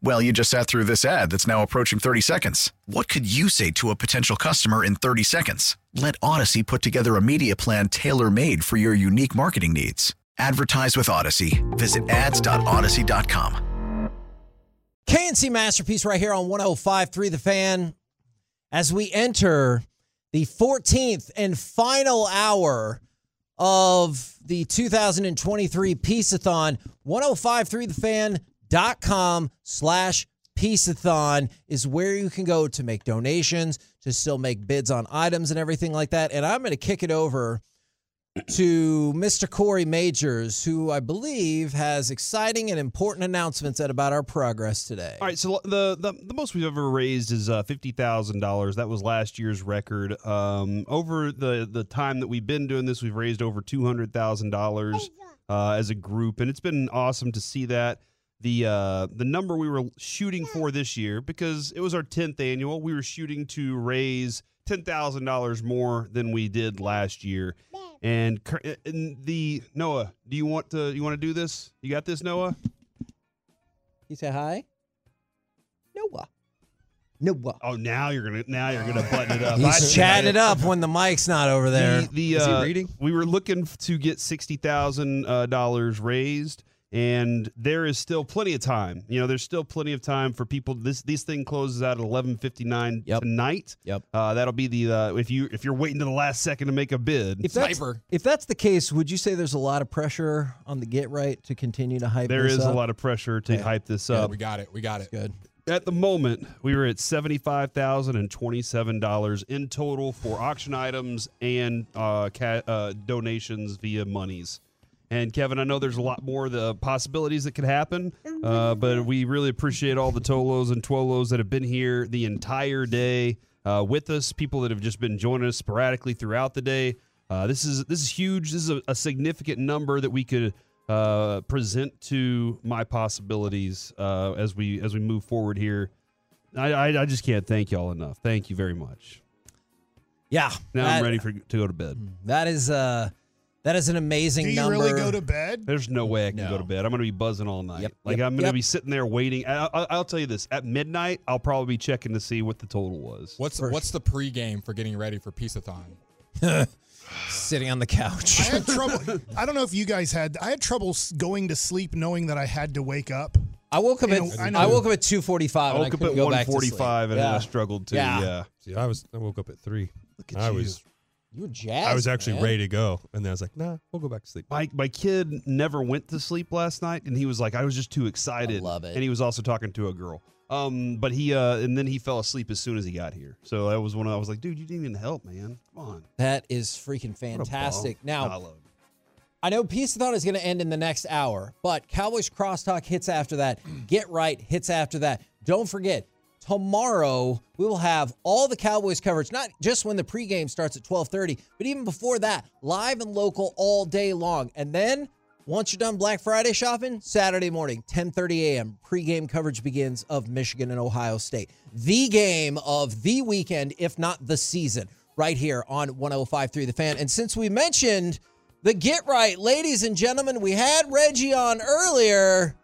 Well, you just sat through this ad that's now approaching 30 seconds. What could you say to a potential customer in 30 seconds? Let Odyssey put together a media plan tailor made for your unique marketing needs. Advertise with Odyssey. Visit ads.odyssey.com. KNC Masterpiece right here on 105.3 The Fan as we enter the 14th and final hour of the 2023 Piece-A-Thon. 1053thefan.com slash Piece-A-Thon is where you can go to make donations, to still make bids on items and everything like that. And I'm going to kick it over to Mr. Corey Majors, who I believe has exciting and important announcements about our progress today. All right, so the the, the most we've ever raised is uh, fifty thousand dollars. That was last year's record. Um, over the the time that we've been doing this, we've raised over two hundred thousand uh, dollars as a group, and it's been awesome to see that. The uh, the number we were shooting for this year, because it was our tenth annual, we were shooting to raise ten thousand dollars more than we did last year. And, and the Noah, do you want to you want to do this? You got this, Noah? You say hi? Noah. Noah. Oh, now you're gonna now you're gonna button it up. He's I- chatting it up when the mic's not over there. The, the, Is he uh, reading? We were looking to get sixty thousand uh, dollars raised, and there is still plenty of time. You know, there's still plenty of time for people. This this thing closes out at eleven fifty nine Yep. tonight. Yep. Uh, that'll be the uh, if you if you're waiting to the last second to make a bid. If that's, Sniper. if that's the case, would you say there's a lot of pressure on the Get Right to continue to hype there this is a up? lot of pressure to Yeah. hype this Yeah, up. we got it. We got it. Good. At the moment, we were at seventy-five thousand and twenty-seven dollars in total for auction items and uh, ca- uh, donations via monies. And Kevin, I know there's a lot more of the possibilities that could happen, uh, but we really appreciate all the Tolos and Twolos that have been here the entire day uh, with us. People that have just been joining us sporadically throughout the day. Uh, this is this is huge. This is a, a significant number that we could uh, present to my possibilities uh, as we as we move forward here. I, I I just can't thank y'all enough. Thank you very much. Yeah. Now that- I'm ready for to go to bed. That is uh that is an amazing number. Do you number. really go to bed? There's no way I can go to bed. I'm going to be buzzing all night. Yep, Like yep, I'm going to yep. be sitting there waiting. I, I, I'll tell you this: at midnight, I'll probably be checking to see what the total was. What's For what's the pregame for getting ready for Piece-A-Thon? sitting on the couch. I had trouble. I don't know if you guys had. I had trouble s- going to sleep knowing that I had to wake up. I woke up You at know, I I, know. woke up at two forty five. I five. woke up at 1:45 and then I struggled to. Yeah. Yeah. See, I was I woke up at three. Look at I you. was You were jazzed. I was actually man. ready to go, and then I was like, nah, we'll go back to sleep. My my kid never went to sleep last night, and he was like, I was just too excited. I love it. And he was also talking to a girl. Um, but he uh, and then he fell asleep as soon as he got here. So that was when I was like, dude, you didn't even help, man. Come on. That is freaking fantastic. bum. Now I love it. I know Piece-A-Thon is going to end in the next hour, but Cowboys Crosstalk hits after that. Get right hits after that. Don't forget, tomorrow we will have all the Cowboys coverage, not just when the pregame starts at 12:30, but even before that, live and local all day long. And then once you're done Black Friday shopping, Saturday morning, 10:30 a.m. pregame coverage begins of Michigan and Ohio State. The game of the weekend, if not the season, right here on 105.3 The Fan. And since we mentioned the Get Right, ladies and gentlemen, we had Reggie on earlier.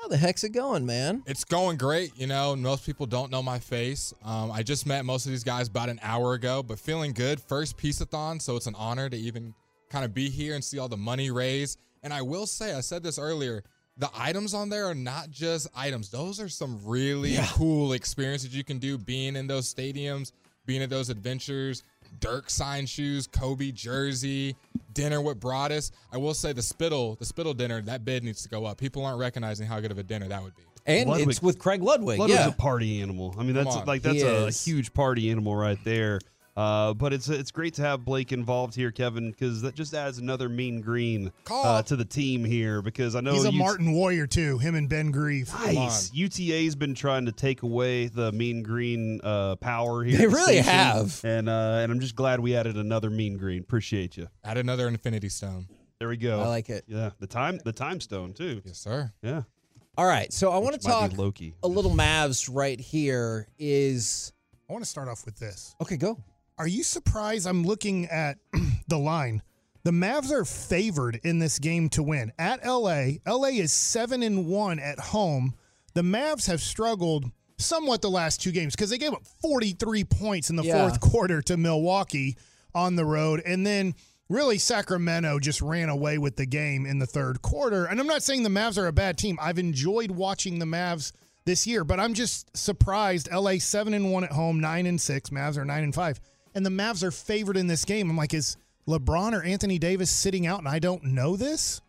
How the heck's it going, man? It's going great. You know, most people don't know my face. Um, I just met most of these guys about an hour ago, but feeling good. First Piece-A-Thon, so it's an honor to even kind of be here and see all the money raised. And I will say, I said this earlier, the items on there are not just items. Those are some really cool experiences you can do being in those stadiums, being at those adventures. Dirk signed shoes, Kobe jersey, dinner with Broadus. I will say the Spittle, the Spittle dinner, that bid needs to go up. People aren't recognizing how good of a dinner that would be. And Ludwig- it's with Craig Ludwig. Ludwig's yeah. a party animal. I mean, that's like that's a is. huge party animal right there. Uh, but it's it's great to have Blake involved here, Kevin, because that just adds another mean green uh, to the team here. Because I know He's a UT Martin Warrior too. Him and Ben Grieve. Nice. UTA's been trying to take away the mean green uh, power here. They at the really have. and uh, and I'm just glad we added another mean green. Appreciate you. Add another Infinity Stone. There we go. I like it. Yeah, the time the time stone too. Yes, sir. Yeah, All right, so I want to might be talk Loki. a little Mavs right here. Is I want to start off with this. okay, go. Are you surprised? I'm looking at the line. The Mavs are favored in this game to win at LA. LA is seven and one at home. The Mavs have struggled somewhat the last two games because they gave up 43 points in the Yeah. fourth quarter to Milwaukee on the road, and then really Sacramento just ran away with the game in the third quarter. And I'm not saying the Mavs are a bad team. I've enjoyed watching the Mavs this year, but I'm just surprised. LA seven and one at home, nine and six. Mavs are nine and five, and the Mavs are favored in this game. I'm like, is LeBron or Anthony Davis sitting out, and I don't know this?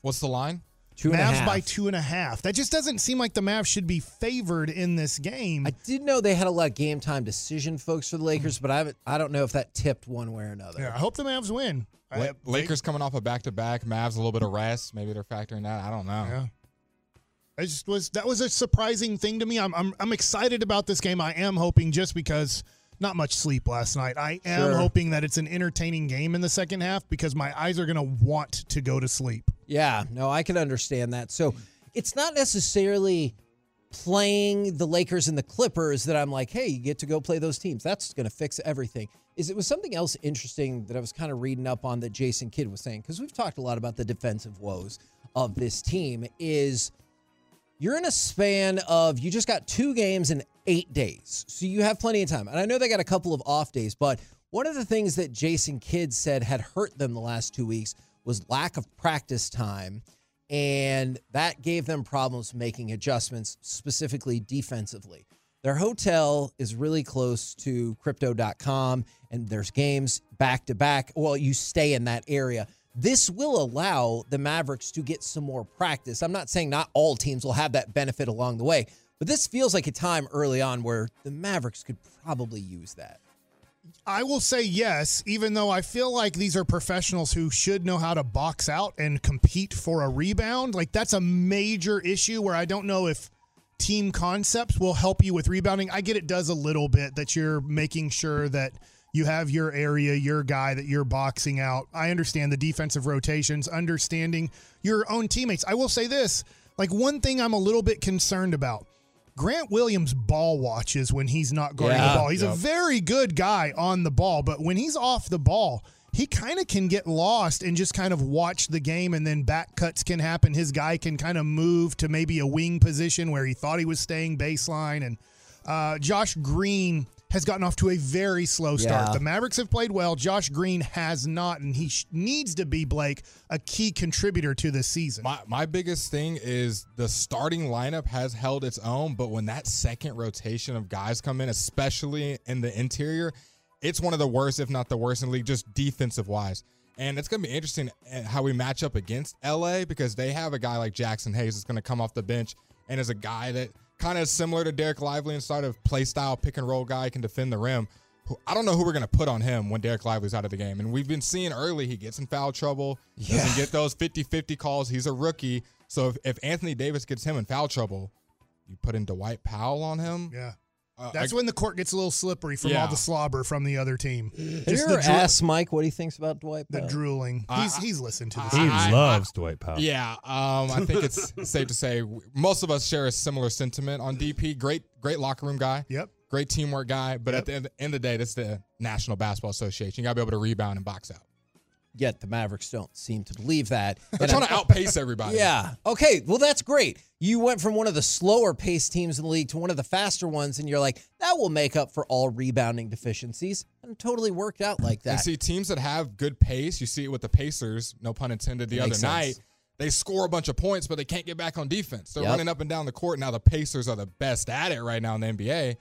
What's the line? Two and a Mavs half. by two and a half. That just doesn't seem like the Mavs should be favored in this game. I did know they had a lot of game time decision folks for the Lakers, but I haven't, I don't know if that tipped one way or another. yeah, I hope the Mavs win. I- La- Lakers coming off a back to back. Mavs a little bit of rest. Maybe they're factoring that. I don't know. Yeah. I just was that was a surprising thing to me. I'm I'm I'm excited about this game. I am hoping just because not much sleep last night. I am Sure. hoping that it's an entertaining game in the second half because my eyes are going to want to go to sleep. Yeah, no, I can understand that. So it's not necessarily playing the Lakers and the Clippers that I'm like, hey, you get to go play those teams. That's going to fix everything. Is it was something else interesting that I was kind of reading up on that Jason Kidd was saying because we've talked a lot about the defensive woes of this team. Is you're in a span of you just got two games in eight days. So you have plenty of time. And I know they got a couple of off days, but one of the things that Jason Kidd said had hurt them the last two weeks was lack of practice time. And that gave them problems making adjustments, specifically defensively. Their hotel is really close to crypto.com, and there's games back to back. Well, you stay in that area. This will allow the Mavericks to get some more practice. I'm not saying not all teams will have that benefit along the way, but this feels like a time early on where the Mavericks could probably use that. I will say yes, even though I feel like these are professionals who should know how to box out and compete for a rebound. Like that's a major issue where I don't know if team concepts will help you with rebounding. I get it does a little bit that you're making sure that you have your area, your guy that you're boxing out. I understand the defensive rotations, understanding your own teammates. I will say this, like one thing I'm a little bit concerned about. Grant Williams ball watches when he's not guarding Yeah. the ball. He's a very good guy on the ball, but when he's off the ball, he kind of can get lost and just kind of watch the game and then back cuts can happen. His guy can kind of move to maybe a wing position where he thought he was staying baseline. And uh, Josh Green has gotten off to a very slow start. Yeah. The Mavericks have played well. Josh Green has not, and he sh- needs to be, Blake, a key contributor to this season. My my biggest thing is the starting lineup has held its own, but when that second rotation of guys come in, especially in the interior, it's one of the worst, if not the worst in the league, just defensive wise. And it's going to be interesting uh, how we match up against LA because they have a guy like Jaxson Hayes that's going to come off the bench and is a guy that kind of similar to Dereck Lively and sort of play style pick and roll guy can defend the rim. I don't know who we're going to put on him when Dereck Lively's out of the game. And we've been seeing early he gets in foul trouble, He doesn't get those 50 50 calls. He's a rookie. So if, if Anthony Davis gets him in foul trouble, you put in Dwight Powell on him. yeah. Uh, That's I- when the court gets a little slippery from all the slobber from the other team. Have you Just ever the, drool- asked Mike what he thinks about Dwight the drooling. I- He's he's listened to this. He I- loves Dwight Powell. Yeah, um, I think it's safe to say most of us share a similar sentiment on DP. Great, great locker room guy. Yep. Great teamwork guy. But Yep. at the end, end of the day, this is the National Basketball Association. You got to be able to rebound and box out. Yet the Mavericks don't seem to believe that. They're trying I'm- to outpace everybody. Yeah. Okay. Well, that's great. You went from one of the slower paced teams in the league to one of the faster ones, and you're like, that will make up for all rebounding deficiencies. And it totally worked out like that. see teams that have good pace. You see it with the Pacers. No pun intended. The Makes other night, sense. they score a bunch of points, but they can't get back on defense. They're Yep. running up and down the court. Now the Pacers are the best at it right now in the NBA.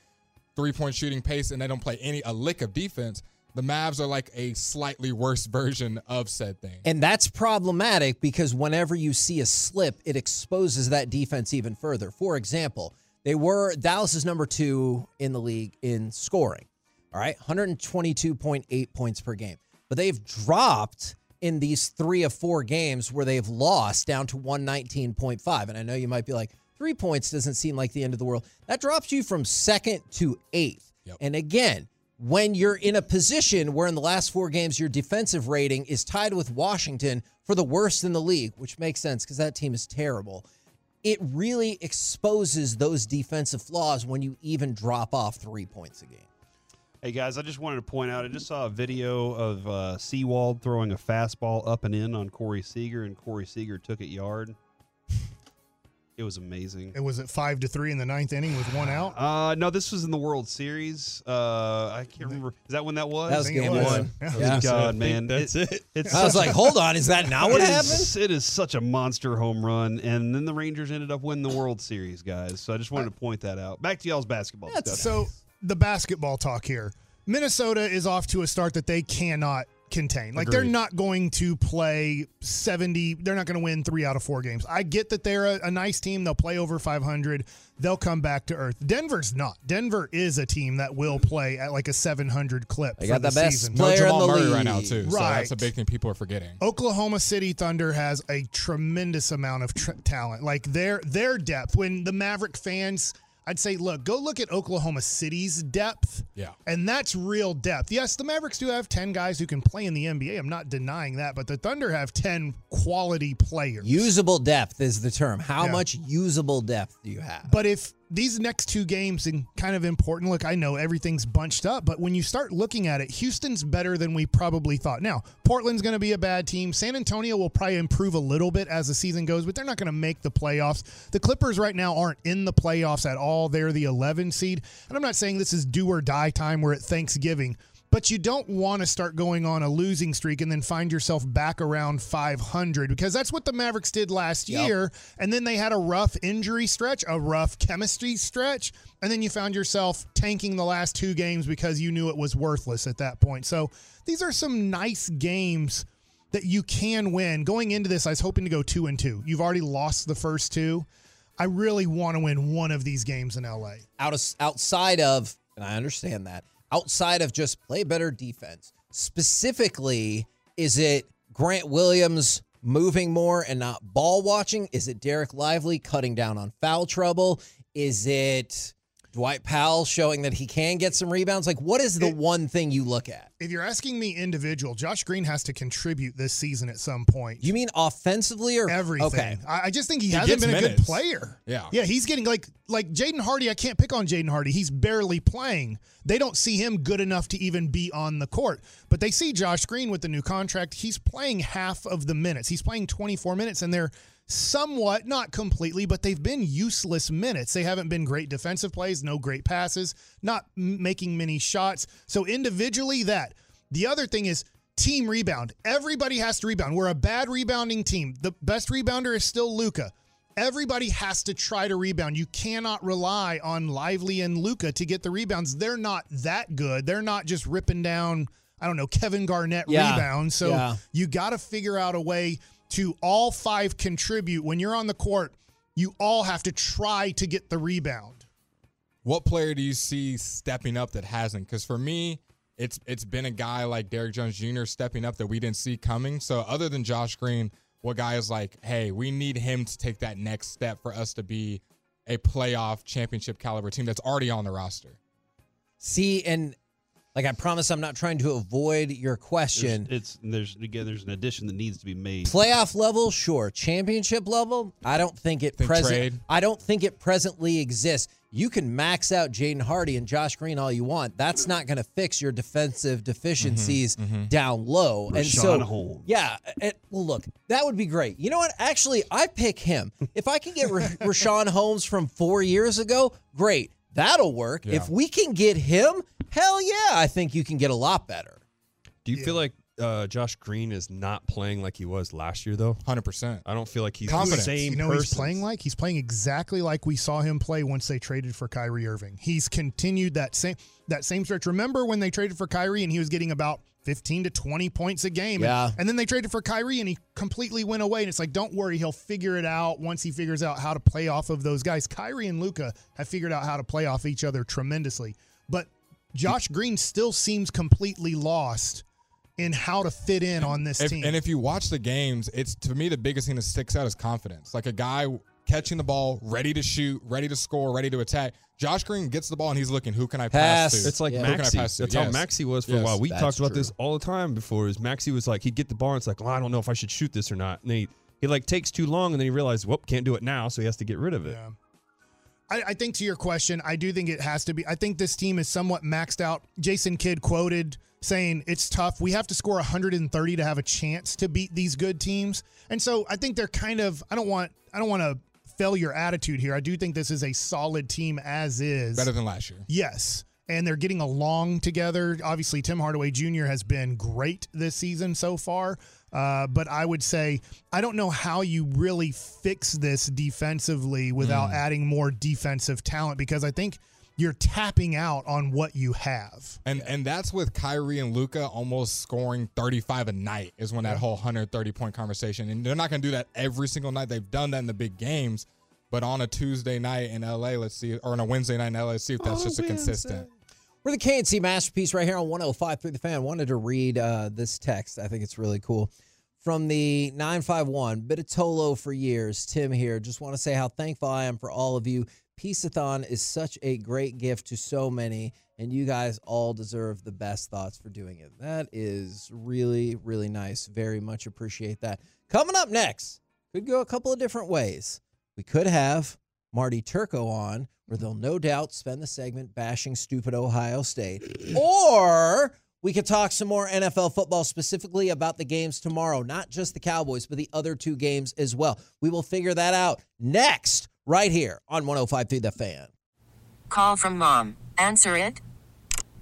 Three point shooting pace, and they don't play any a lick of defense. The Mavs are like a slightly worse version of said thing. And that's problematic because whenever you see a slip, it exposes that defense even further. For example, they were Dallas is number two in the league in scoring. All right, 122.8 points per game. But they've dropped in these three of four games where they've lost down to 119.5. And I know you might be like, three points doesn't seem like the end of the world. That drops you from second to eighth. Yep. And again, when you're in a position where in the last four games your defensive rating is tied with Washington for the worst in the league, which makes sense because that team is terrible. It really exposes those defensive flaws when you even drop off three points a game. Hey guys, I just wanted to point out. I just saw a video of uh, Sewald throwing a fastball up and in on Corey Seager, and Corey Seager took it yard. It was amazing. It was at five to three in the ninth inning with one out. Uh, no, this was in the World Series. Uh, I can't remember. Is that when that was? That was game was. one. Yeah. Yeah. God, I man, that's it. It's I was like, hold on, is that not what it happened? is- It is such a monster home run, and then the Rangers ended up winning the World Series, guys. So I just wanted to point that out. Back to y'all's basketball stuff. So the basketball talk here. Minnesota is off to a start that they cannot contain. Like they're not going to play 70, they're not going to win 3 out of 4 games. I get that they're a, a nice team, they'll play over 500. They'll come back to earth. Denver's not. Denver is a team that will play at like a 700 clip They for got the best season. No Player in the Murray right now league. too. So that's a big thing people are forgetting. Oklahoma City Thunder has a tremendous amount of tr- talent. Like their their depth. When the Maverick fans, I'd say, look, go look at Oklahoma City's depth. Yeah. And that's real depth. Yes, the Mavericks do have 10 guys who can play in the NBA. I'm not denying that, but the Thunder have 10 quality players. Usable depth is the term. How Yeah. much usable depth do you have? But if these next two games and kind of important, look, I know everything's bunched up, but when you start looking at it, Houston's better than we probably thought. Now, Portland's going to be a bad team. San Antonio will probably improve a little bit as the season goes, but they're not going to make the playoffs. The Clippers right now aren't in the playoffs at all. They're the 11 seed. And I'm not saying this is do or die time. We're at Thanksgiving. But you don't want to start going on a losing streak and then find yourself back around 500 because that's what the Mavericks did last Yep. year. And then they had a rough injury stretch, a rough chemistry stretch, and then you found yourself tanking the last two games because you knew it was worthless at that point. So these are some nice games that you can win. Going into this, I was hoping to go two and two. You've already lost the first two. I really want to win one of these games in LA. out of, outside of, and I understand that, outside of just play better defense, specifically, is it Grant Williams moving more and not ball watching? Is it Dereck Lively cutting down on foul trouble? Is it Dwight Powell showing that he can get some rebounds? Like, what is the It- one thing you look at? If you're asking me individual, Josh Green has to contribute this season at some point. You mean offensively or everything. Okay. I, I just think he, He hasn't gets been a good player. Yeah. Yeah, he's getting like like Jaden Hardy. I can't pick on Jaden Hardy. He's barely playing. They don't see him good enough to even be on the court. But they see Josh Green with the new contract. He's playing half of the minutes. He's playing 24 minutes and they're somewhat not completely, but they've been useless minutes. They haven't been great defensive plays, no great passes, not m- making many shots. So individually that the other thing is team rebound. Everybody has to rebound. We're a bad rebounding team. The best rebounder is still Luka. Everybody has to try to rebound. You cannot rely on Lively and Luka to get the rebounds. They're not that good. They're not just ripping down, I don't know, Kevin Garnett Yeah. rebounds. So Yeah. you got to figure out a way to all five contribute. When you're on the court, you all have to try to get the rebound. What player do you see stepping up that hasn't? Because for me, it's it's been a guy like Derrick Jones Jr. stepping up that we didn't see coming. So other than Josh Green, what guy is like, hey, we need him to take that next step for us to be a playoff championship caliber team that's already on the roster. See, and like I promise, I'm not trying to avoid your There's, question. it's there's again there's an addition that needs to be made. Playoff level, sure. Championship level, I don't think it Think present. trade? I don't think it presently exists. You can max out Jaden Hardy and Josh Green all you want. That's not going to fix your defensive deficiencies mm-hmm, mm-hmm. down low. and so, Holmes. yeah. It, well, look, that would be great. You know what? Actually, I pick him. If I can get Ra- Richaun Holmes from four years ago, great. That'll work. Yeah. If we can get him, hell yeah, I think you can get a lot better. Do you feel like uh, Josh Green is not playing like he was last year, though? Hundred percent. I don't feel like he's Confidence. the same You know what he's playing like? He's playing exactly like we saw him play once they traded for Kyrie Irving. He's continued that same that same stretch. Remember when they traded for Kyrie and he was getting about 15 to 20 points a game. Yeah. And, and then they traded for Kyrie and he completely went away. And it's like, don't worry, he'll figure it out once he figures out how to play off of those guys. Kyrie and Luka have figured out how to play off each other tremendously. But Josh Green still seems completely lost in how to fit in on this If- team. and if you watch the games, it's to me the biggest thing that sticks out is confidence. Like a guy catching the ball, ready to shoot, ready to score, ready to attack. Josh Green gets the ball and he's looking, who can I pass, Pass. to? It's like Yeah. Who Maxi. That's Yes. how Maxi was for Yes. a while. We That's talked about true. this all the time before. Is Maxi was like he'd get the ball and it's like, well, I don't know if I should shoot this or not. And he he like takes too long and then he realizes, whoop, can't do it now, so he has to get rid of it. Yeah. I, I think to your question, I do think it has to be. I think this team is somewhat maxed out. Jason Kidd quoted saying it's tough. We have to score 130 to have a chance to beat these good teams. And so I think they're kind of. I don't want. I don't want to fail your attitude here. I do think this is a solid team as is. better than last year. Yes. And they're getting along together. Obviously, Tim Hardaway Jr. has been great this season so far. Uh, but I would say, I don't know how you really fix this defensively without adding more defensive talent because I think you're tapping out on what you have. And and that's with Kyrie and Luka almost scoring 35 a night is when that whole 130 point conversation. And they're not going to do that every single night. They've done that in the big games, but on a Tuesday night in LA, let's see, or on a Wednesday night in LA, let's see if that's just a consistent. We're the KNC Masterpiece right here on 105 through the fan. Wanted to read uh, this text. I think it's really cool. From the 951, Bitotolo for years. Tim here. Just want to say how thankful I am for all of you. Piece-A-Thon is such a great gift to so many, and you guys all deserve the best thoughts for doing it. That is really, really nice. Very much appreciate that. Coming up next, could go a couple of different ways. We could have Marty Turco on, where they'll no doubt spend the segment bashing stupid Ohio State. Or we could talk some more NFL football, specifically about the games tomorrow, not just the Cowboys, but the other two games as well. We will figure that out next, right here on 1053 The Fan. Call from mom. Answer it.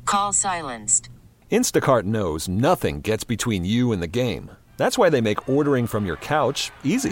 Call silenced. Instacart knows nothing gets between you and the game. That's why they make ordering from your couch easy.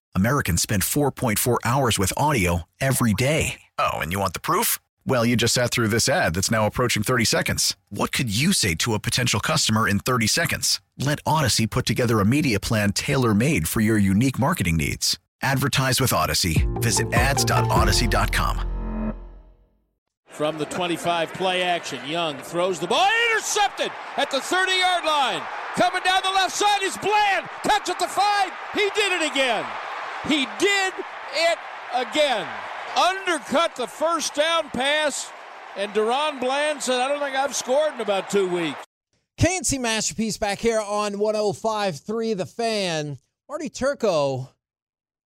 Americans spend 4.4 hours with audio every day. Oh, and you want the proof? Well, you just sat through this ad that's now approaching 30 seconds. What could you say to a potential customer in 30 seconds? Let Odyssey put together a media plan tailor made for your unique marketing needs. Advertise with Odyssey. Visit ads.odyssey.com. From the 25 play action, Young throws the ball, intercepted at the 30 yard line. Coming down the left side is Bland. Touch at the five. He did it again. He did it again. Undercut the first down pass, and DaRon Bland said, I don't think I've scored in about two weeks. KNC Masterpiece back here on 105.3 The Fan. Marty Turco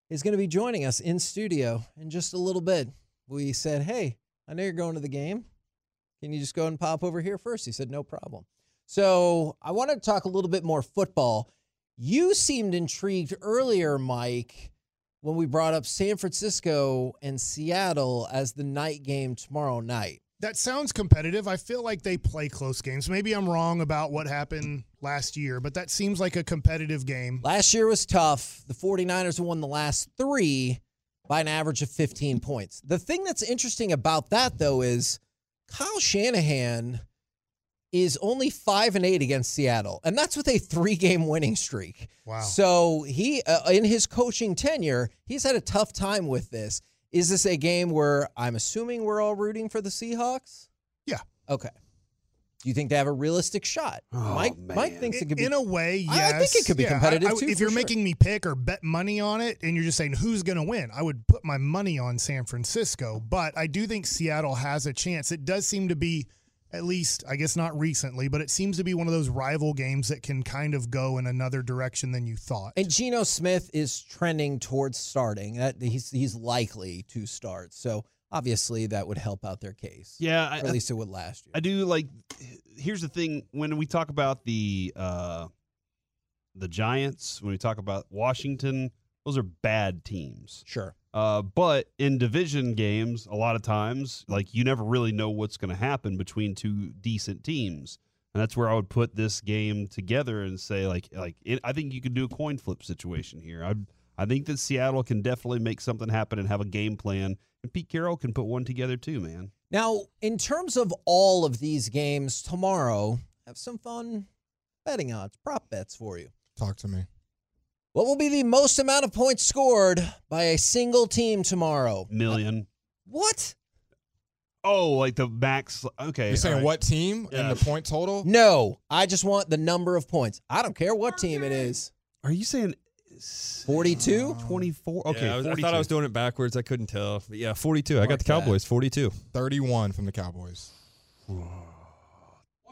is going to be joining us in studio in just a little bit. We said, hey, I know you're going to the game. Can you just go and pop over here first? He said, no problem. So I wanted to talk a little bit more football. You seemed intrigued earlier, Mike, when we brought up San Francisco and Seattle as the night game tomorrow night. That sounds competitive. I feel like they play close games. Maybe I'm wrong about what happened last year, but that seems like a competitive game. Last year was tough. The 49ers won the last three by an average of 15 points. The thing that's interesting about that, though, is Kyle Shanahan is only five and eight against Seattle, and that's with a three-game winning streak. Wow. So he, uh, in his coaching tenure, he's had a tough time with this. Is this a game where I'm assuming we're all rooting for the Seahawks? Yeah. Okay. Do you think they have a realistic shot? Mike, Mike thinks it could be in a way. Yes. I- I think it could be Yeah, competitive, I- I- too, If you're sure. making me pick or bet money on it, and you're just saying who's going to win, I would put my money on San Francisco. But I do think Seattle has a chance. It does seem to be, at least I guess not recently, but it seems to be one of those rival games that can kind of go in another direction than you thought. And Geno Smith is trending towards starting. That he's he's likely to start. So obviously that would help out their case. Yeah, I, at least it would last year. I do like. Here's the thing: when we talk about the uh, the Giants, when we talk about Washington, Those are bad teams. Sure. Uh, but in division games, a lot of times, like you never really know what's going to happen between two decent teams, and that's where I would put this game together and say, like, like it, I think you could do a coin flip situation here. I I think that Seattle can definitely make something happen and have a game plan, and Pete Carroll can put one together too, man. Now, in terms of all of these games tomorrow, have some fun betting odds, prop bets for you. Talk to me. What will be the most amount of points scored by a single team tomorrow? Million. What? Oh, like the max. Okay, You're saying all right. what team Yeah. and the point total? No, I just want the number of points. I don't care what team it is. Are you saying 42? 24? Okay, Yeah, I, was- I thought I was doing it backwards. I couldn't tell. But yeah, 42. I got Like the that. Cowboys, 42. 31 from the Cowboys. $1,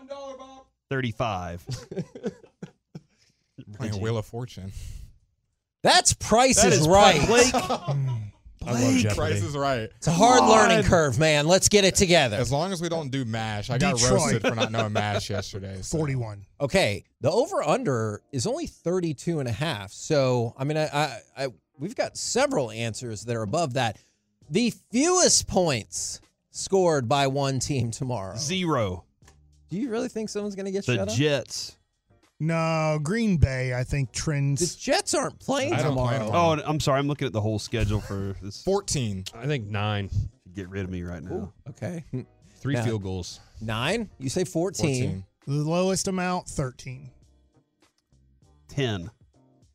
Bob. 35. Playing Wheel of Fortune. That's Price That is, is right. Blake. I love Jeopardy. Price is right. It's a hard God. learning curve, man. Let's get it together. As long as we don't do MASH. I got Detroit. roasted for not knowing MASH yesterday. so. 41. Okay, the over under is only 32 and a half. So, I mean, I, I, I we've got several answers that are above that. The fewest points scored by one team tomorrow. Zero. Do you really think someone's going to get The shut up? The Jets. No, Green Bay, I think, The trends. Jets aren't playing I don't tomorrow. plan tomorrow. Oh, I'm sorry. I'm looking at the whole schedule for this. 14. I think nine. Get rid of me right now. Okay. Three Yeah. field goals. Nine? You say 14. 14. The lowest amount, 13. 10.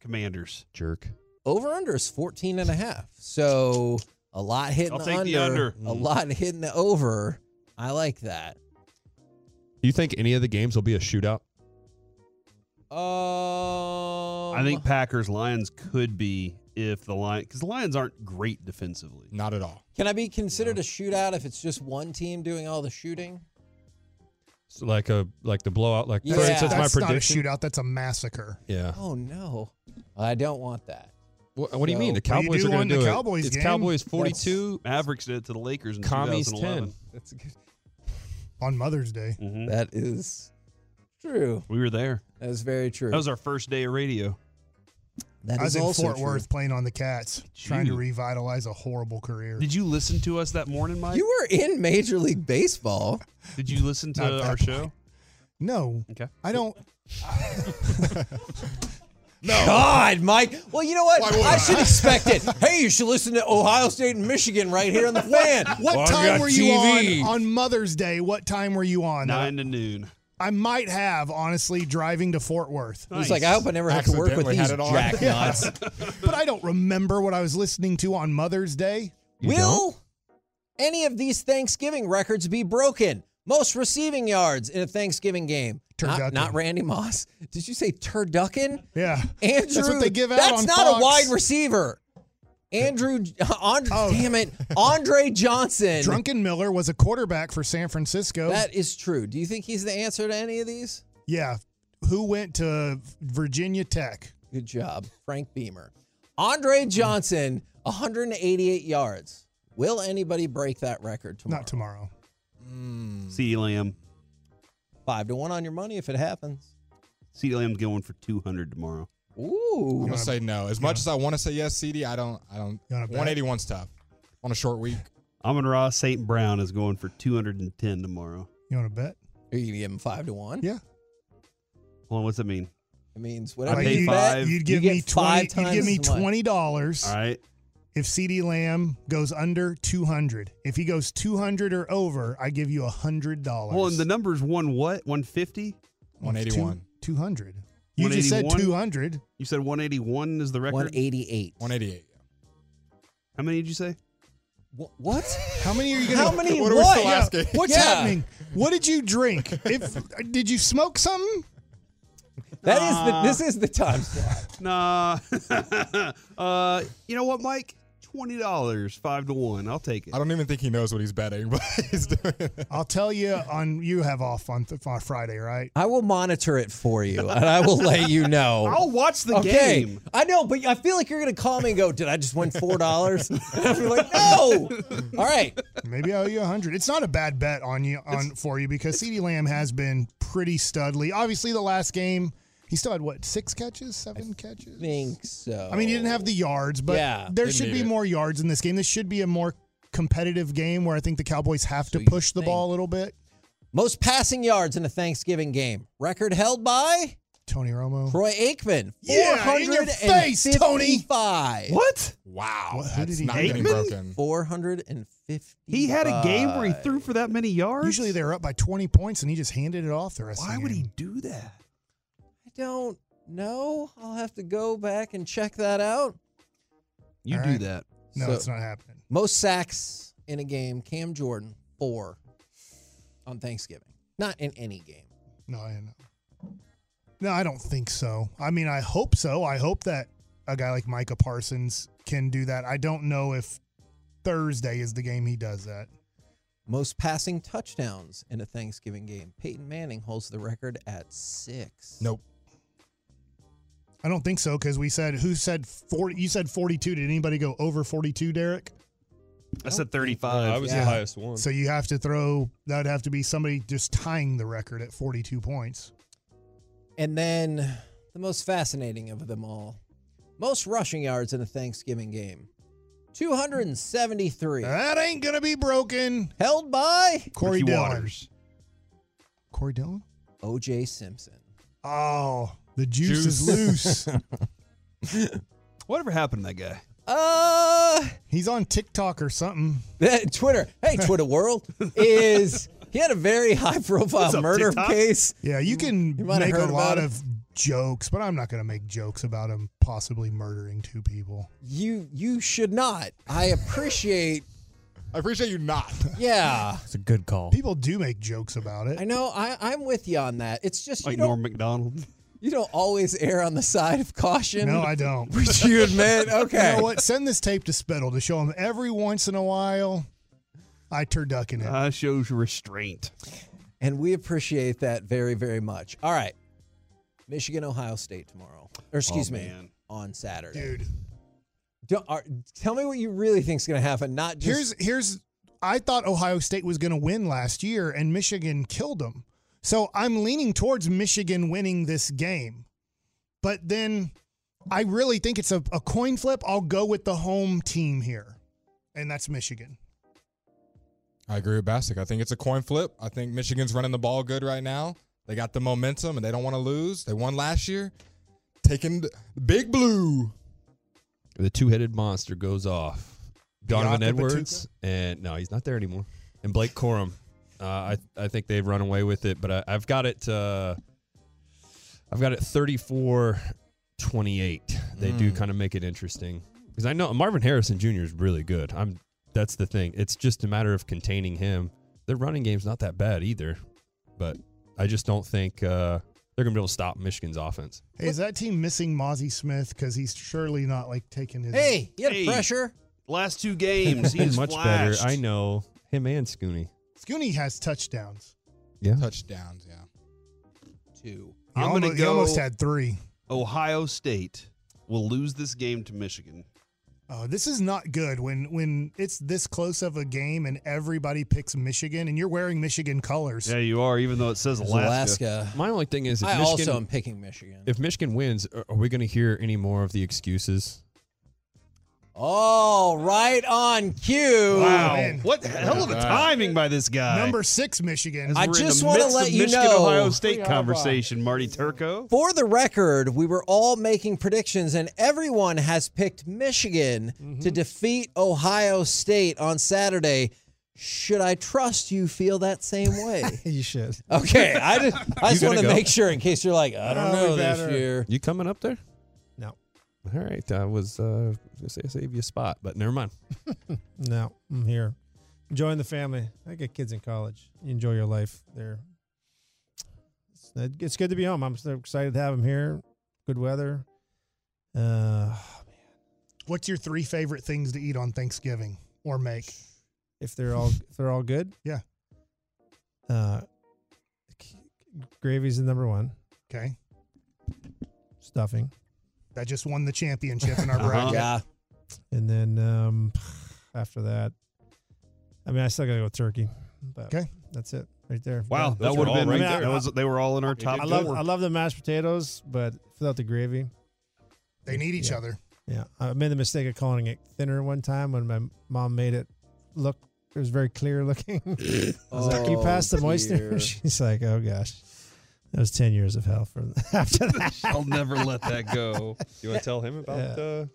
Commanders. Jerk. Over under is 14 and a half. So, a lot hitting I'll the, take under, the under. a lot hitting the over. I like that. Do you think any of the games will be a shootout? Um, I think Packers Lions could be if the Lions because the Lions aren't great defensively. Not at all. Can I be considered a shootout if it's just one team doing all the shooting? So like a like the blowout. Like Yeah. for instance, my That's not a shootout. That's a massacre. Yeah. Oh no, I don't want that. What, what do you mean? The Well, you Cowboys do are going on to the do Cowboys it. It's game. Cowboys 42. Mavericks did it to the Lakers in Commies 2011. 10. That's good. On Mother's Day. Mhm. That is true. We were there. That is very true. That was our first day of radio. That I was is in Fort true. Worth playing on the Cats, trying to revitalize a horrible career. Did you listen to us that morning, Mike? You were in Major League Baseball. Did you listen to our point. show? No, Okay. I don't. No. God, Mike. Well, you know what? I I? should expect it. Hey, you should listen to Ohio State and Michigan right here on the fan. What Well, time were you TV. on on Mother's Day? What time were you on? Nine to noon. I might have honestly driving to Fort Worth, He's like, I hope I never have to work with these had it on. but I don't remember what I was listening to on Mother's Day. Will any of these Thanksgiving records be broken? Most receiving yards in a Thanksgiving game. Not, Turducken. not Randy Moss. Did you say turducken? Yeah, Andrew. That's what they give out That's on not Fox. a wide receiver. Andrew, Andre, Oh. damn it, Andre Johnson. Drunken Miller was a quarterback for San Francisco. That is true. Do you think he's the answer to any of these? yeah, who went to Virginia Tech? Good job, Frank Beamer. Andre Johnson, 188 yards. Will anybody break that record tomorrow? Not tomorrow. Hmm. CeeDee Lamb. Five to one on your money if it happens. CeeDee Lamb's going for 200 tomorrow. Ooh. I'm gonna say no. As much as I want to say yes, CD, I don't. I don't. You wanna bet? 181's tough on a short week. Amon-Ra St. Brown is going for 210 tomorrow. You want to bet? Are you gonna give him five to one? Yeah. Hold on, what's that mean? It means whatever pay you you'd, bet, five. You'd give you me get five twenty. You'd give me as much. twenty dollars All right. if CeeDee Lamb goes under two hundred. If he goes two hundred or over, I give you a hundred dollars. Well, and the number's one what? 150? 181. Two hundred. You just said two hundred. You said 181 is the record? 188. 188. How many did you say? Wh- What? How many are you gonna? How many? What What? are we still Yeah, asking? What's Yeah. happening? What did you drink? If did you smoke something? That is the. This is the time slot. Nah. uh, you know what, Mike? Twenty dollars, five to one. I'll take it. I don't even think he knows what he's betting, but he's doing it. I'll tell you on. You have off on, th- on Friday, right? I will monitor it for you, and I will let you know. I'll watch the okay. game. I know, but I feel like you're gonna call me and go, "Did I just win four dollars?" I'll be like, "No." All right. Maybe I owe you a hundred. It's not a bad bet on you on for you because CeeDee Lamb has been pretty studly. Obviously, the last game He still had what six catches, seven catches. Think so. I mean, he didn't have the yards, but Yeah. there should be it. more yards in this game. This should be a more competitive game where I think the Cowboys have So to push the ball a little bit. Most passing yards in a Thanksgiving game. Record held by Tony Romo. Troy Aikman. Yeah, in your face, Tony. 455. What? Wow. What- who That's did he not hit? getting broken. 450. He had a game where he threw for that many yards. Usually they're up by 20 points and he just handed it off the rest Why of the would he do that? I don't know. I'll have to go back and check that out. You All do right. that. No, So- it's not happening. Most sacks in a game. Cam Jordan, four on Thanksgiving. Not in any game. No, I know. No, I don't think so. I mean, I hope so. I hope that a guy like Micah Parsons can do that. I don't know if Thursday is the game he does that. Most passing touchdowns in a Thanksgiving game. Peyton Manning holds the record at six. Nope. I don't think so because we said who said 40 you said 42 did anybody go over 42 Derek I said 35. Uh, I was Yeah. the highest one. so you have to throw that would have to be somebody just tying the record at 42 points And then the most fascinating of them all. Most rushing yards in a Thanksgiving game. 273. that ain't gonna be broken held by Corey Dillon Waters. Corey Dillon OJ Simpson. Oh the juice, is loose Whatever happened to that guy? Uh he's on TikTok or something Twitter. Hey, Twitter world is he had a very high profile up, murder TikTok? case. yeah you can You make a lot of jokes but I'm not gonna make jokes about him possibly murdering two people You you should not. I appreciate I appreciate you not. yeah. It's a good call. people do make jokes about it I know I, I'm with you on that. It's just Like you don't Norm Macdonald. you don't always err on the side of caution. no I don't Which you admit. Okay. You know what? Send this tape to Spittle to show him every once in a while. I turducken it. Uh, shows restraint. And we appreciate that very, very much. All right. Michigan, Ohio State tomorrow. Or excuse Oh, me, man. on Saturday. Dude, Don't- are- tell me what you really think is going to happen. Not just here's here's. I thought Ohio State was going to win last year, and Michigan killed them. So I'm leaning towards Michigan winning this game, but then I really think it's a, a coin flip. I'll go with the home team here, and that's Michigan. I agree with Bastick. I think it's a coin flip. I think Michigan's running the ball good right now. They got the momentum and they don't want to lose. They won last year. Taking the big blue. The two-headed monster goes off. Donovan Edwards and no, he's not there anymore. And Blake Corum. Uh, I I think they've run away with it, but I, I've got it. Uh, I've got it 34-28. They do kind of make it interesting because I know Marvin Harrison Jr. is really good. I'm. That's the thing. It's just a matter of containing him. Their running game's not that bad either, but I just don't think uh, they're gonna be able to stop Michigan's offense. Hey, is that team missing Mazi Smith? Because he's surely not like taking his. Hey, you had Hey. pressure. Last two games, he's much flashed. better. I know him and Scooney. Scooney has touchdowns. Yeah. Touchdowns, yeah. Two. He, I'm almost, gonna he go- almost had three. Ohio State will lose this game to Michigan. Oh, this is not good when when it's this close of a game and everybody picks Michigan and you're wearing Michigan colors. Yeah, you are, even though it says It's Alaska. Alaska. My only thing is, if I Michigan, also am picking Michigan. if Michigan wins, are are we going to hear any more of the excuses? Oh, right on cue. Wow. man. What the hell of a timing by this guy. Number six, Michigan. I just wanna let of you Michigan, know- Ohio State conversation, Marty Turco. For the record, we were all making predictions, and everyone has picked Michigan Mm-hmm. to defeat Ohio State on Saturday. Should I trust you feel that same way? you should. okay, I just, I just want to go? make sure in case you're like, I don't Oh, know this better. year. You coming up there? No. All right, I was uh, gonna say save you a spot, but never mind. No, I'm here. Enjoying the family. I got kids in college. You enjoy your life there. It's, it's good to be home. I'm so excited to have them here. Good weather. Uh, What's your three favorite things to eat on Thanksgiving or make? if they're all if they're all good, Yeah. uh, gravy's the number one. Okay. Stuffing, That just won the championship in our Uh-huh. bracket. Yeah. and then um, after that, I mean, I still gotta go with turkey. But Okay. that's it. right there. Wow, Yeah. that would have been I mean, that I- was they were all in our top I love four. I love the mashed potatoes, but without the gravy. They need each Yeah. other. Yeah, I made the mistake of calling it thinner one time when my mom made it look. It was very clear looking. I was like, "You Oh, passed the dear. moisture." She's like, "Oh gosh, that was ten years of hell from after that." I'll never let that go. You want to tell him about Yeah. uh, the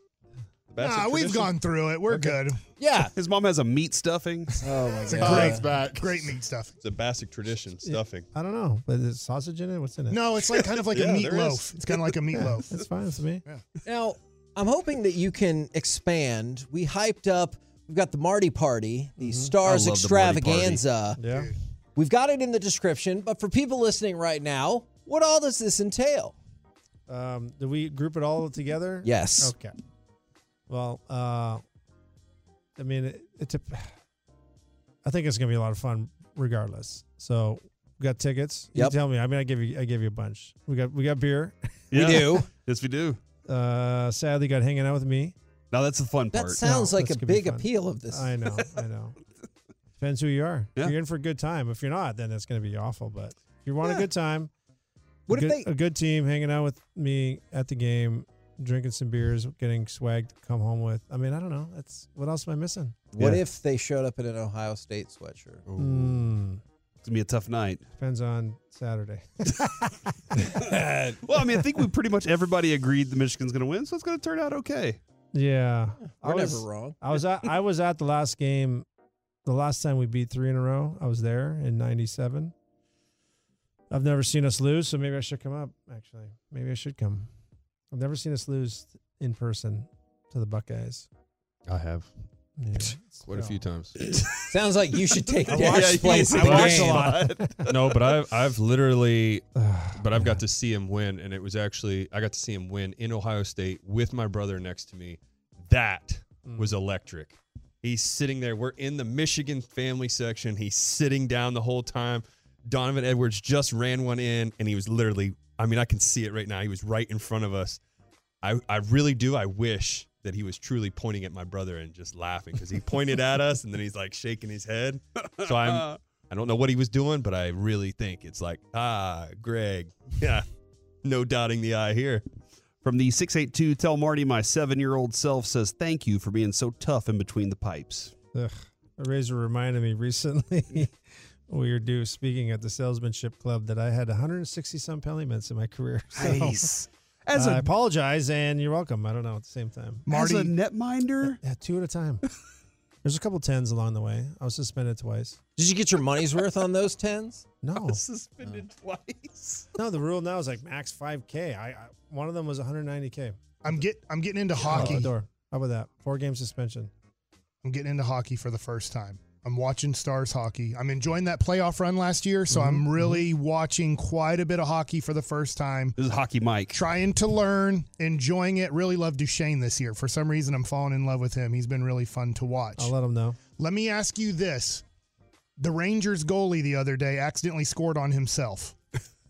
Bassett Nah, we've tradition? gone through it. We're good. Yeah. His mom has a meat stuffing. Oh my It's a god. great, It's back. great meat stuffing. It's a Bassett tradition stuffing. I don't know, but is sausage in it? What's in it? No, it's like kind of like Yeah, a there meatloaf. It's kind of like a meatloaf. That's fine with me. Yeah. Now, I'm hoping that you can expand. We hyped up. We've got the Marty Party, the Stars I love the Marty Party. Extravaganza. Yeah. We've got it in the description, but for people listening right now, what all does this entail? Um, do we group it all together? Yes. Okay. Well, uh, I mean, it, it's a. I think it's gonna be a lot of fun, regardless. So we got tickets. You tell me. I mean, I give you, I give you a bunch. We got, we got beer. Yeah. We do. Yes, we do. Uh, sadly, got hanging out with me. Now that's the fun That part. sounds No, like a big appeal of this. I know, I know. Depends who you are. Yeah. If you're in for a good time. If you're not, then it's gonna be awful. But if you want Yeah. a good time, What a if good, they- a good team hanging out with me at the game, drinking some beers, getting swag to come home with. I mean, I don't know. That's what else am I missing? What Yeah. if they showed up in an Ohio State sweatshirt? Mm, It's gonna be a tough night. depends on Saturday. well, I mean, I think we pretty much everybody agreed the Michigan's gonna win, so it's gonna turn out okay. yeah, I We're was, never wrong. I was at I was at the last game, the last time we beat three in a row. I was there in '97. I've never seen us lose, so maybe I should come up. Actually, maybe I should come. I've never seen us lose in person to the Buckeyes. I have Yeah, quite a few times. Sounds like you should take I Derek's watched- place in I the watched a game. lot. no, but I've I've literally, but I've got to see him win, and it was actually I got to see him win in Ohio State with my brother next to me. That Mm. was electric. He's sitting there. We're in the Michigan family section. He's sitting down the whole time. Donovan Edwards just ran one in, and he was literally. I mean, I can see it right now. He was right in front of us. I I really do. I wish that he was truly pointing at my brother and just laughing because he pointed at us, and then he's like shaking his head. So I'm. I don't know what he was doing, but I really think it's like, ah, Greg. Yeah. No dotting the I here. From the 682, tell Marty my seven year old self says thank you for being so tough in between the pipes. Ugh. A razor reminded me recently we were due speaking at the salesmanship club that I had 160 some penalty in my career. So, Nice. As I a, apologize and you're welcome. I don't know at the same time. as Marty, a netminder, Yeah, two at a time. There's a couple tens along the way. I was suspended twice. Did you get your money's worth on those tens? No, suspended twice. no. The rule now is like max 5K. I, I one of them was 190K. I'm get I'm getting into Out hockey. the door. How about that? Four game suspension. I'm getting into hockey for the first time. I'm watching Stars hockey. I'm enjoying that playoff run last year, so I'm mm-hmm. really mm-hmm. watching quite a bit of hockey for the first time. This is Hockey Mike. Trying to learn, enjoying it. Really love Duchene this year. For some reason, I'm falling in love with him. He's been really fun to watch. I'll let them know. Let me ask you this: the Rangers goalie the other day accidentally scored on himself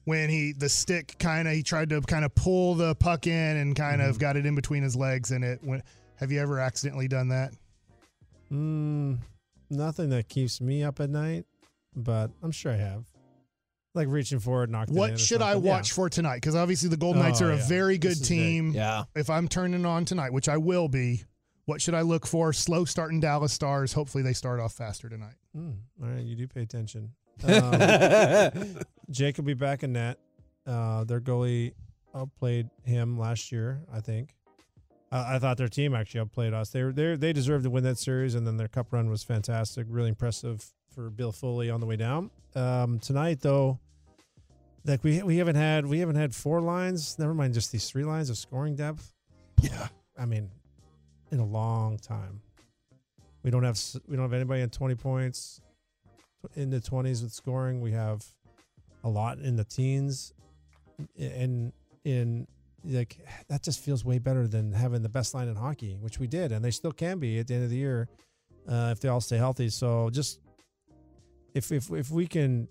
when he the stick kind of he tried to kind of pull the puck in and kind of got it in between his legs and it went. Have you ever accidentally done that? Mm, nothing that keeps me up at night, but I'm sure I have. Like reaching forward, knocked it in or What should I something. Yeah. watch for tonight? Because obviously the Golden Knights Oh, are a yeah. very good This is big. team. Yeah. If I'm turning on tonight, which I will be, what should I look for? Slow starting Dallas Stars. Hopefully they start off faster tonight. Mm, all right, you do pay attention. Um, Jake will be back in net. Uh, their goalie outplayed him last year, I think. I I thought their team actually outplayed us. They were they they deserved to win that series, and then their cup run was fantastic, really impressive for Bill Foley on the way down. Um, tonight though, like we we haven't had we haven't had four lines. Never mind just these three lines of scoring depth. Yeah. I mean, in a long time. We don't have we don't have anybody in twenty points in the twenties with scoring. We have a lot in the teens, and in like that just feels way better than having the best line in hockey, which we did, and they still can be at the end of the year uh, if they all stay healthy. So just if if if we can,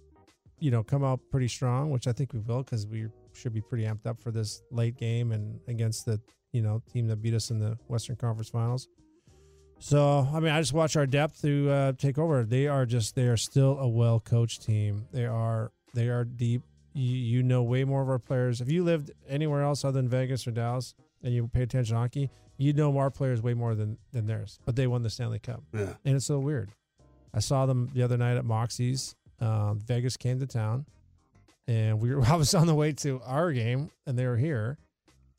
you know, come out pretty strong, which I think we will, because we should be pretty amped up for this late game and against the you know team that beat us in the Western Conference Finals. So I mean, I just watch our depth to uh, take over. They are just they are still a well coached team. They are they are deep. You, you know way more of our players. If you lived anywhere else other than Vegas or Dallas and you pay attention to hockey, you know our players way more than than theirs. But they won the Stanley Cup, Yeah. and it's so weird. I saw them the other night at Moxie's. Um, Vegas came to town, and we were I was on the way to our game, and they were here.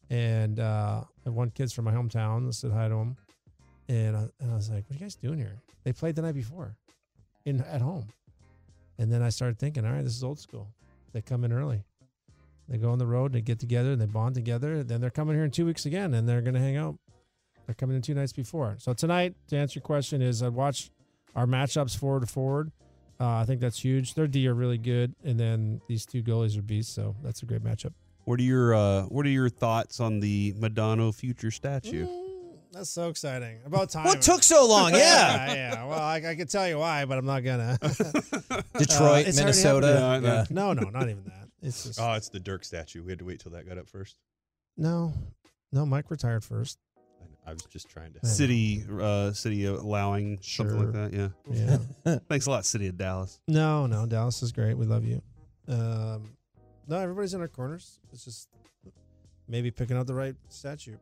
And uh, one kid's from my hometown. I said hi to him, and I, and I was like, "What are you guys doing here?" They played the night before, in at home. And then I started thinking, "All right, this is old school. They come in early. They go on the road. They get together and they bond together. Then they're coming here in two weeks again, and they're going to hang out. They're coming in two nights before. So tonight, to answer your question, is I watched our matchups forward to forward. Uh, I think that's huge. Their D are really good, and then these two goalies are beasts. So that's a great matchup. What are your uh, What are your thoughts on the Modano future statue? That's so exciting. About time. What took so long? Yeah. yeah, yeah. Well, I, I could tell you why, but I'm not gonna. Detroit, Uh, it's already Minnesota. happening. Yeah, No, no, not even that. It's just Oh, it's the Dirk statue. We had to wait till that got up first. no, no. Mike retired first. I, I was just trying to. Yeah. City, uh, city allowing something Sure. like that. Yeah. Yeah. Thanks a lot, City of Dallas. no, no. Dallas is great. We love you. Um, no, everybody's in our corners. It's just maybe picking out the right statue.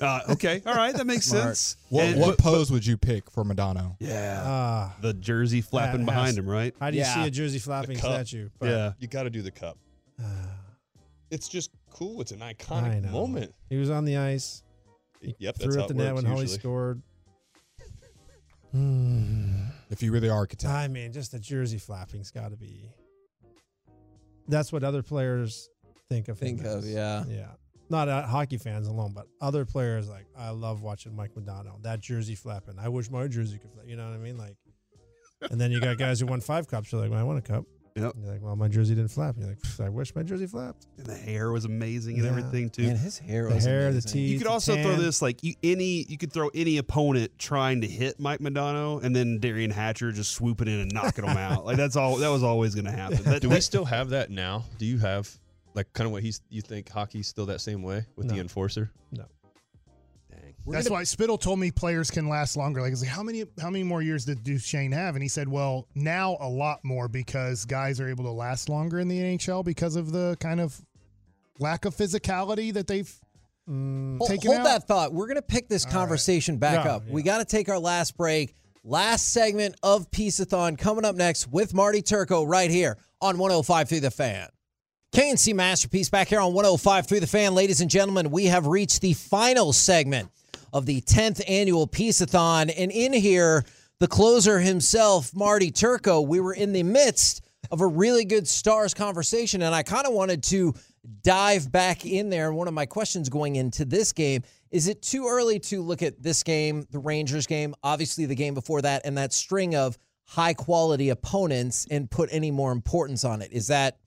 Uh, okay, all right, that makes Smart. sense. What, And- what but- pose would you pick for Modano? Yeah, Ah, the jersey flapping has- behind him, right? how do you Yeah. see a jersey flapping cup. statue? But, Yeah. You got to do the cup. ah, It's just cool. It's an I iconic know. moment. he was on the ice. Yep, that's threw how at the it net works when Holly usually. scored. Hmm. If you were the architect. I mean, just the jersey flapping's got to be. That's what other players think of. him Think of, as. yeah. yeah. Not uh, hockey fans alone, but other players like I love watching Mike Modano. That jersey flapping. I wish my jersey could flap. You know what I mean? Like, and then you got guys who won five cups. You're like, well, I won a cup. Yep. You're like, well, my jersey didn't flap. You're like, I wish my jersey flapped. And the hair was amazing and Yeah. everything too. Man, his hair The was hair, the teeth. you could the also throw this like you, any you could throw any opponent trying to hit Mike Modano and then Derian Hatcher just swooping in and knocking him out. Like that's all that was always going to happen. That, Do we still have that now? Do you have like kind of what he's? You think hockey's still that same way with the enforcer? No. Dang. That's why Spittle told me players can last longer. Like, like, how many how many more years did Duchene have? And he said, well, now a lot more because guys are able to last longer in the NHL because of the kind of lack of physicality that they've Mm, Hold, taken hold out. that thought. We're going to pick this All conversation back Yeah, up. We got to take our last break. Last segment of Piece-A-Thon coming up next with Marty Turco right here on 105 through the fan. KNC Masterpiece back here on 105 through the fan. Ladies and gentlemen, we have reached the final segment of the 10th annual Piece-A-Thon. And in here, the closer himself, Marty Turco, we were in the midst of a really good stars conversation. And I kind of wanted to dive back in there. And one of my questions going into this game is it too early to look at this game, the Rangers game, obviously the game before that, and that string of high quality opponents and put any more importance on it? Is that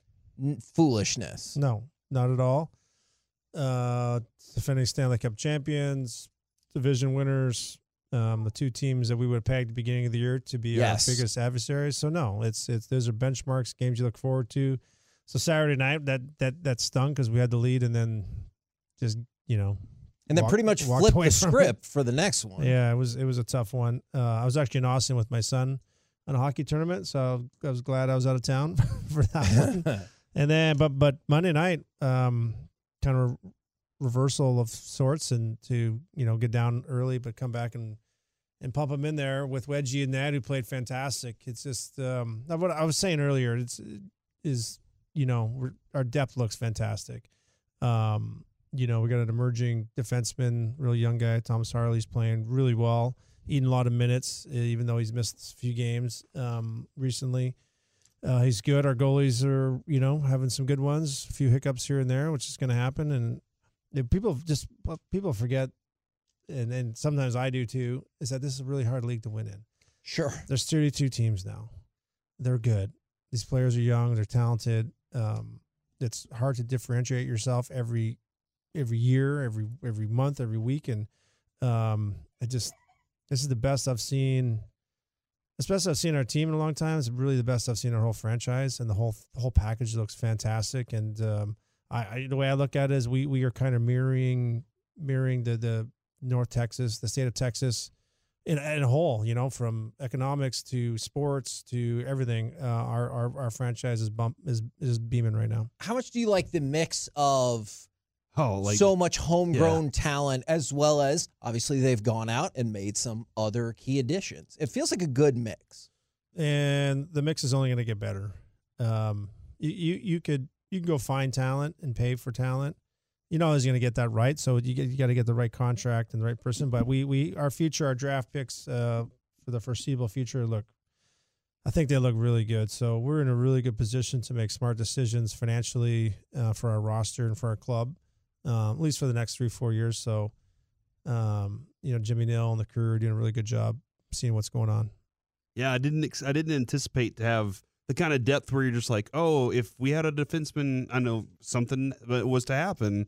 foolishness? No, not at all. Uh, defending Stanley Cup champions, division winners, um, the two teams that we would have pegged at the beginning of the year to be Yes. our biggest adversaries. So no, it's it's those are benchmarks, games you look forward to. So Saturday night that that that stung because we had the lead and then just you know And then walk- pretty much flipped the script for the next one. Yeah, it was it was a tough one. Uh, I was actually in Austin with my son on a hockey tournament, so I was glad I was out of town for that one. and then, but but Monday night, um, kind of reversal of sorts, and to you know get down early, but come back and and pump them in there with Wedgie and Ned, who played fantastic. It's just um, what I was saying earlier. It's is you know our depth looks fantastic. Um, you know, we got an emerging defenseman, real young guy, Thomas Harley's playing really well, eating a lot of minutes, even though he's missed a few games um, recently. Uh, he's good. Our goalies are, you know, having some good ones, a few hiccups here and there, which is going to happen. And eh, people just people forget, and and sometimes I do too, is that this is a really hard league to win in. Sure. There's 32 teams now. They're good. These players are young. They're talented. Um, it's hard to differentiate yourself every every year, every every month, every week, and um, I just this is the best I've seen. Especially I've seen our team in a long time. It's really the best I've seen our whole franchise, and the whole the whole package looks fantastic. And um, I, I the way I look at it is we we are kind of mirroring mirroring the the North Texas, the state of Texas, in, in whole, you know, from economics to sports to everything. Uh, our, our our franchise is bump is is beaming right now. How much do you like the mix of Oh, like so much homegrown talent as well as obviously they've gone out and made some other key additions? It feels like a good mix. and the mix is only going to get better. Um, you, you you could you can go find talent and pay for talent. You know, is going to get that right. So you get, you got to get the right contract and the right person. But we we our future, our draft picks uh, for the foreseeable future look. I think they look really good. So we're in a really good position to make smart decisions financially uh, for our roster and for our club, uh, at least for the next three four years. So, um, you know, Jimmy Nill and the crew are doing a really good job seeing what's going on. Yeah, I didn't. Ex- I didn't anticipate to have the kind of depth where you're just like, oh, if we had a defenseman, I know something was to happen.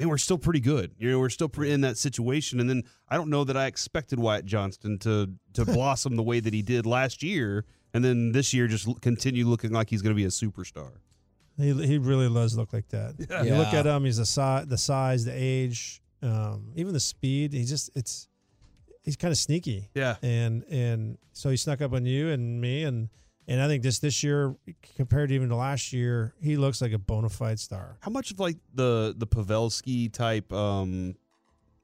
And we're still pretty good. You know, we're still pre- in that situation. And then I don't know that I expected Wyatt Johnston to to blossom the way that he did last year, and then this year just continue looking like he's going to be a superstar. He he really does look like that. Yeah. You look at him; he's the size, the size, the age, um, even the speed. He just it's he's kind of sneaky. Yeah. and and so he snuck up on you and me, and and I think this this year compared to even to last year, he looks like a bona fide star. How much of like the the Pavelski type? um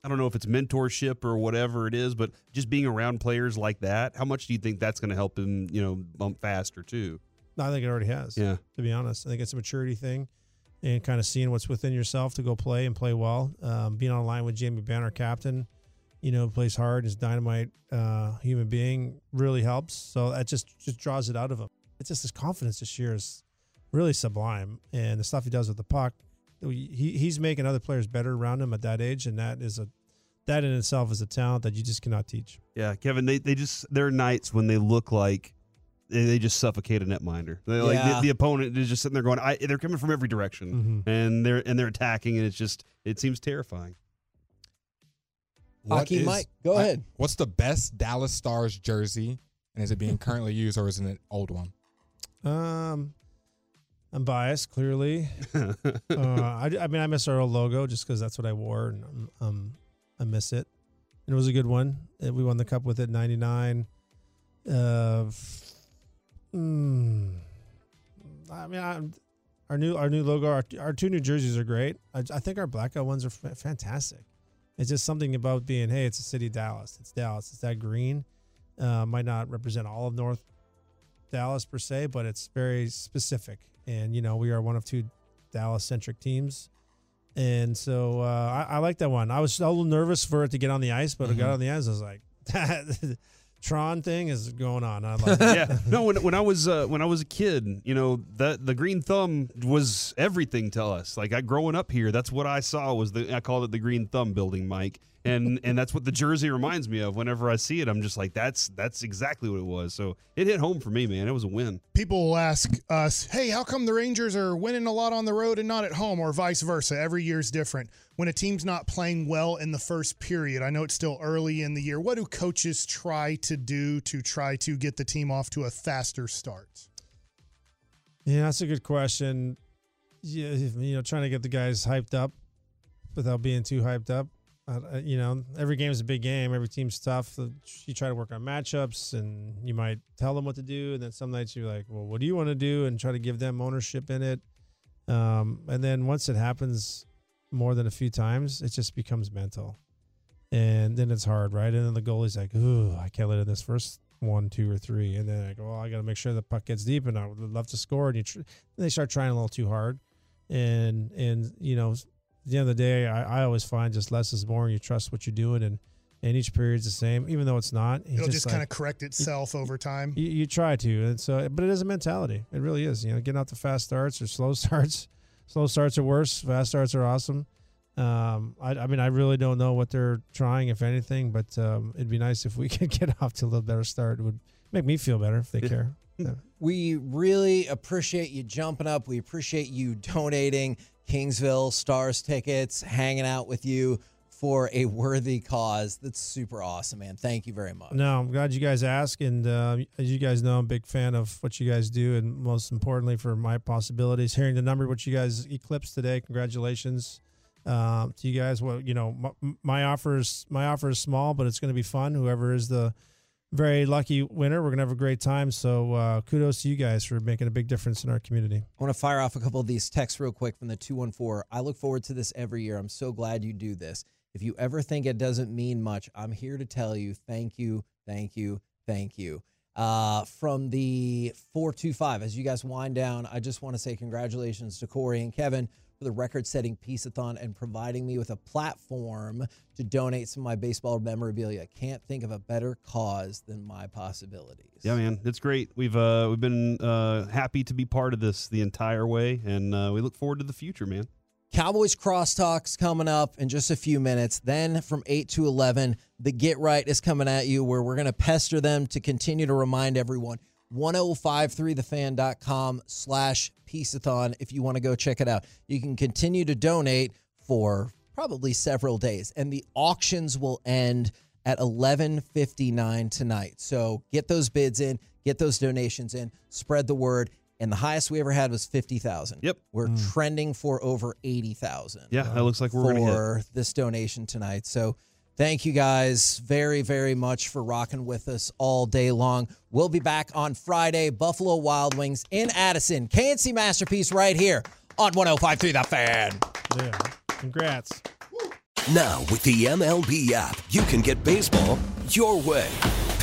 I don't know if it's mentorship or whatever it is, but just being around players like that, how much do you think that's going to help him? You know, bump faster too. I think it already has. Yeah. to be honest, I think it's a maturity thing, and kind of seeing what's within yourself to go play and play well. Um, being on line with Jamie Benn, captain, you know, plays hard, is dynamite uh, human being, really helps. So that just just draws it out of him. It's just his confidence this year is really sublime, and the stuff he does with the puck, he he's making other players better around him at that age, and that is a that in itself is a talent that you just cannot teach. Yeah, Kevin, they, they just there are nights when they look like they, they just suffocate a netminder. They, like the, the opponent is just sitting there going, I, they're coming from every direction, Mhm. and they're and they're attacking, and it's just it seems terrifying. What Hockey is- Mike, go I- ahead. What's the best Dallas Stars jersey, and is it being currently used, or is it an old one? Um, I'm biased, clearly. uh, I, I mean, I miss our old logo just because that's what I wore, and um, um, I miss it. And it was a good one. Uh, We won the cup with it, '99. Uh, f- mm, I mean, I, our new our new logo, our, our two new jerseys are great. I, I think our blackout ones are fa- fantastic. It's just something about being, hey, it's a city, Dallas. It's Dallas. It's that green. Uh, might not represent all of North Dallas per se, but it's very specific. And you know, we are one of two Dallas centric teams, and so uh, I, I like that one. I was a little nervous for it to get on the ice, but it got on the ice. I was like, Tron thing is going on. I like yeah, no. When, when I was uh, when I was a kid, you know, that the green thumb was everything to us. Like I growing up here, that's what I saw was the I called it the green thumb building, Mike, and and that's what the jersey reminds me of. Whenever I see it, I'm just like, that's that's exactly what it was. So it hit home for me, man. It was a win. People will ask us, hey, how come the Rangers are winning a lot on the road and not at home, or vice versa? Every year's different. When a team's not playing well in the first period, I know it's still early in the year. What do coaches try to do to try to get the team off to a faster start? Yeah, that's a good question. Yeah, you know, trying to get the guys hyped up without being too hyped up. Uh, you know, every game is a big game. Every team's tough. Uh, You try to work on matchups, and you might tell them what to do. And then some nights you're like, "Well, what do you want to do?" And try to give them ownership in it. Um, and then once it happens more than a few times, it just becomes mental, and then it's hard, right? And then the goalie's like, "Ooh, I can't let in this first one, two, or three. And then I go, "Well, I got to make sure the puck gets deep, and I would love to score." And you, tr- they start trying a little too hard, and and you know, at the end of the day, I, I always find just less is more. And you trust what you're doing, and and each period's the same, even though it's not. It's It'll just, like- kind of correct itself over time. you, you try to, and so, but it is a mentality. It really is. You know, getting out the fast starts or slow starts. Slow starts are worse. Fast starts are awesome. Um, I, I mean, I really don't know what they're trying, if anything, but um, it'd be nice if we could get off to a little better start. It would make me feel better if they care. Yeah. We really appreciate you jumping up. We appreciate you donating Kingsville Stars tickets, hanging out with you for a worthy cause. That's super awesome, man. Thank you very much. No, I'm glad you guys asked, and uh, as you guys know, I'm a big fan of what you guys do, and most importantly for my possibilities, hearing the number what you guys eclipsed today. Congratulations! um, to you guys. Well, you know, my, my offer is my offer is small, but it's going to be fun. Whoever is the very lucky winner, we're going to have a great time. So uh, kudos to you guys for making a big difference in our community. I want to fire off a couple of these texts real quick from the 214. I look forward to this every year. I'm so glad you do this. If you ever think it doesn't mean much, I'm here to tell you thank you, thank you, thank you. Uh, from the 425, as you guys wind down, I just want to say congratulations to Corey and Kevin for the record setting Piece-A-Thon and providing me with a platform to donate some of my baseball memorabilia. Can't think of a better cause than my possibilities. Yeah, man, it's great. We've uh, we've been uh, happy to be part of this the entire way, and uh, we look forward to the future, man. Cowboys crosstalks coming up in just a few minutes. Then from 8 to 11, the Get Right is coming at you where we're going to pester them to continue to remind everyone 1053thefan.com slash peaceathon if you want to go check it out. You can continue to donate for probably several days and the auctions will end at 11:59 tonight. So get those bids in, get those donations in, spread the word and the highest we ever had was 50,000. Yep. We're hmm. trending for over 80,000 Yeah, that looks like we're going to hit. for this donation tonight. So thank you guys very, very much for rocking with us all day long. We'll be back on Friday, Buffalo Wild Wings in Addison. KNC Masterpiece right here on 1053 The Fan. Yeah. Congrats. Now, with the MLB app, you can get baseball your way.